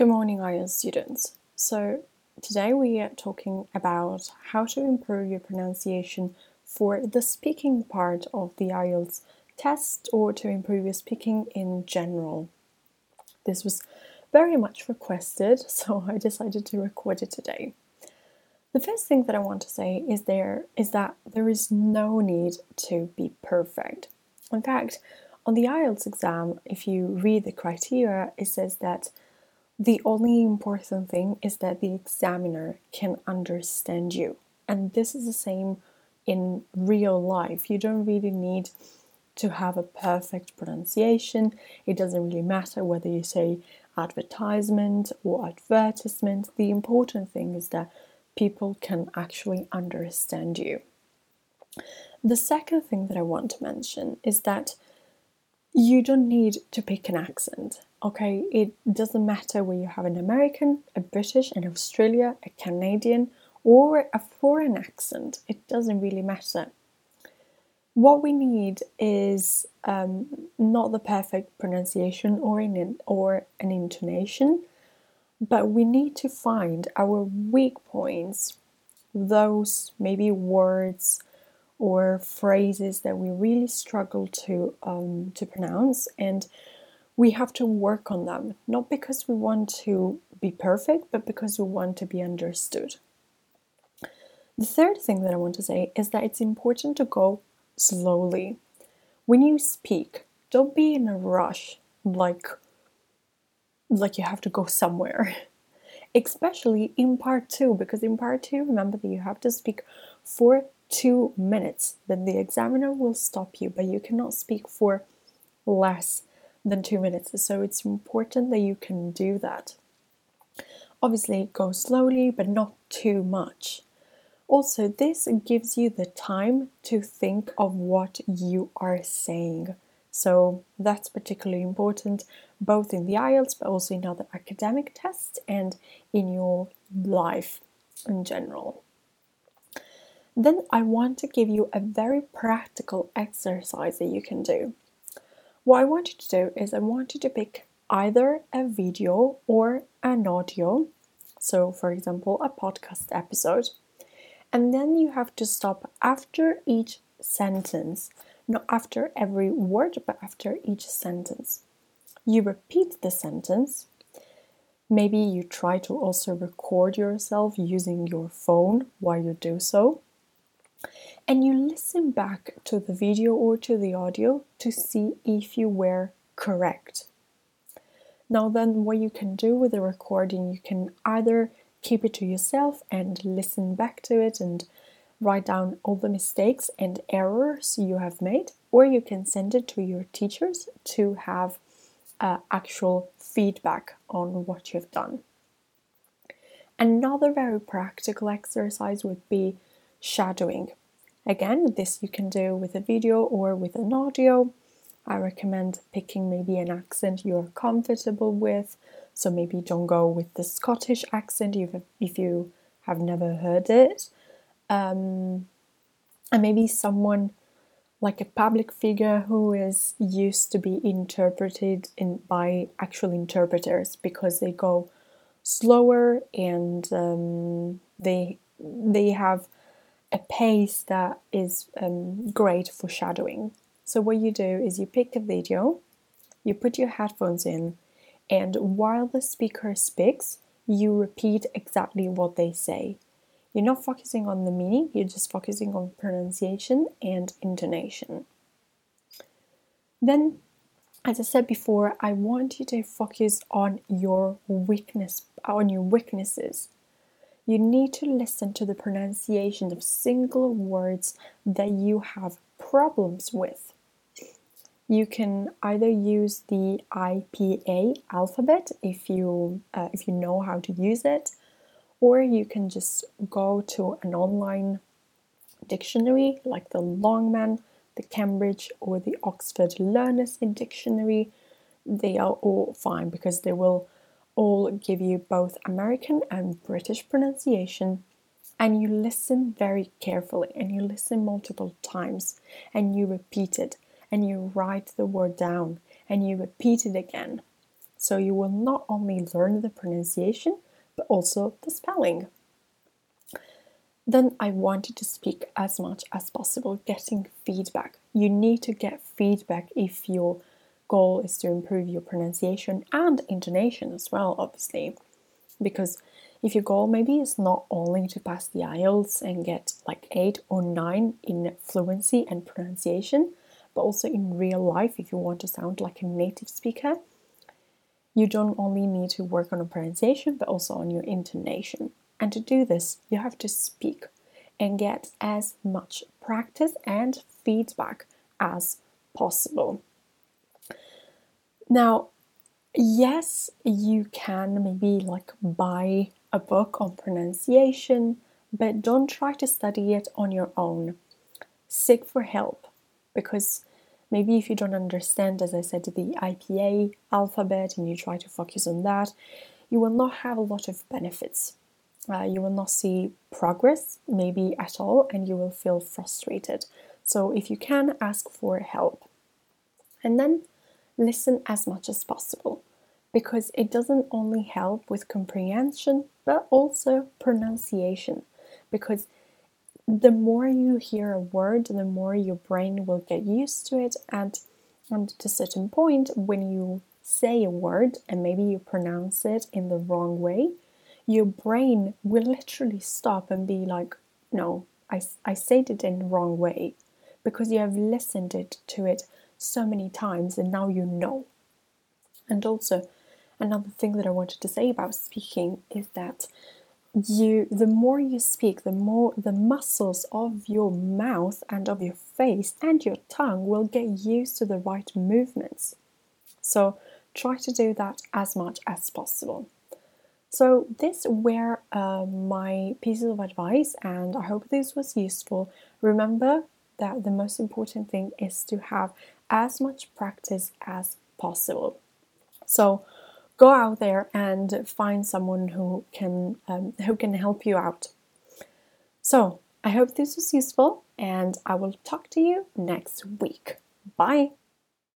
Good morning, IELTS students. So, today we are talking about how to improve your pronunciation for the speaking part of the IELTS test or to improve your speaking in general. This was very much requested, so I decided to record it today. The first thing that I want to say is there is that there is no need to be perfect. In fact, on the IELTS exam, if you read the criteria, it says that the only important thing is that the examiner can understand you. And this is the same in real life. You don't really need to have a perfect pronunciation. It doesn't really matter whether you say advertisement or advertisement. The important thing is that people can actually understand you. The second thing that I want to mention is that you don't need to pick an accent. Okay, it doesn't matter whether you have an American, a British, an Australia, a Canadian, or a foreign accent. It doesn't really matter. What we need is um, not the perfect pronunciation or an or an intonation, but we need to find our weak points, those maybe words or phrases that we really struggle to um, to pronounce, and we have to work on them. Not because we want to be perfect, but because we want to be understood. The third thing that I want to say is that it's important to go slowly. When you speak, don't be in a rush, like like you have to go somewhere. Especially in part two, because in part two, remember that you have to speak for two minutes, then the examiner will stop you, but you cannot speak for less than two minutes. So it's important that you can do that. Obviously, go slowly, but not too much. Also, this gives you the time to think of what you are saying. So that's particularly important both in the IELTS but also in other academic tests and in your life in general. Then I want to give you a very practical exercise that you can do. What I want you to do is I want you to pick either a video or an audio, so for example, a podcast episode, and then you have to stop after each sentence, not after every word, but after each sentence. You repeat the sentence. Maybe you try to also record yourself using your phone while you do so and you listen back to the video or to the audio to see if you were correct. Now, then, what you can do with the recording, you can either keep it to yourself and listen back to it and write down all the mistakes and errors you have made, or you can send it to your teachers to have uh, actual feedback on what you've done. Another very practical exercise would be shadowing. Again, this you can do with a video or with an audio. I recommend picking maybe an accent you're comfortable with. So maybe don't go with the Scottish accent if you have never heard it. Um, and maybe someone like a public figure who is used to be interpreted in by actual interpreters because they go slower and um, they they have a pace that is um, great for shadowing. So, what you do is you pick a video, you put your headphones in, and while the speaker speaks, you repeat exactly what they say. You're not focusing on the meaning, you're just focusing on pronunciation and intonation. Then, as I said before, I want you to focus on your weakness, on your weaknesses you need to listen to the pronunciation of single words that you have problems with. You can either use the IPA alphabet if you uh, if you know how to use it, or you can just go to an online dictionary like the Longman, the Cambridge, or the Oxford Learners Dictionary. They are all fine because they will all give you both American and British pronunciation, and you listen very carefully and you listen multiple times and you repeat it and you write the word down and you repeat it again. So you will not only learn the pronunciation, but also the spelling. Then I want you to speak as much as possible, getting feedback. You need to get feedback if your goal is to improve your pronunciation and intonation as well, obviously. Because if your goal maybe is not only to pass the IELTS and get like 8 or 9 in fluency and pronunciation, but also in real life if you want to sound like a native speaker, you don't only need to work on pronunciation but also on your intonation. And to do this, you have to speak and get as much practice and feedback as possible. Now, yes, you can maybe like buy a book on pronunciation, but don't try to study it on your own. Seek for help because maybe if you don't understand, as I said, the IPA alphabet and you try to focus on that, you will not have a lot of benefits. Uh, you will not see progress, maybe at all, and you will feel frustrated. So, if you can, ask for help. And then listen as much as possible because it doesn't only help with comprehension but also pronunciation. Because the more you hear a word, the more your brain will get used to it, and, and at a certain point, when you say a word and maybe you pronounce it in the wrong way, your brain will literally stop and be like, No, I, I said it in the wrong way because you have listened it, to it so many times and now you know. And also, another thing that I wanted to say about speaking is that you the more you speak the more the muscles of your mouth and of your face and your tongue will get used to the right movements. So try to do that as much as possible. So this were uh, my pieces of advice and i hope this was useful. Remember that the most important thing is to have as much practice as possible so go out there and find someone who can um, who can help you out. So I hope this was useful, and I will talk to you next week. Bye.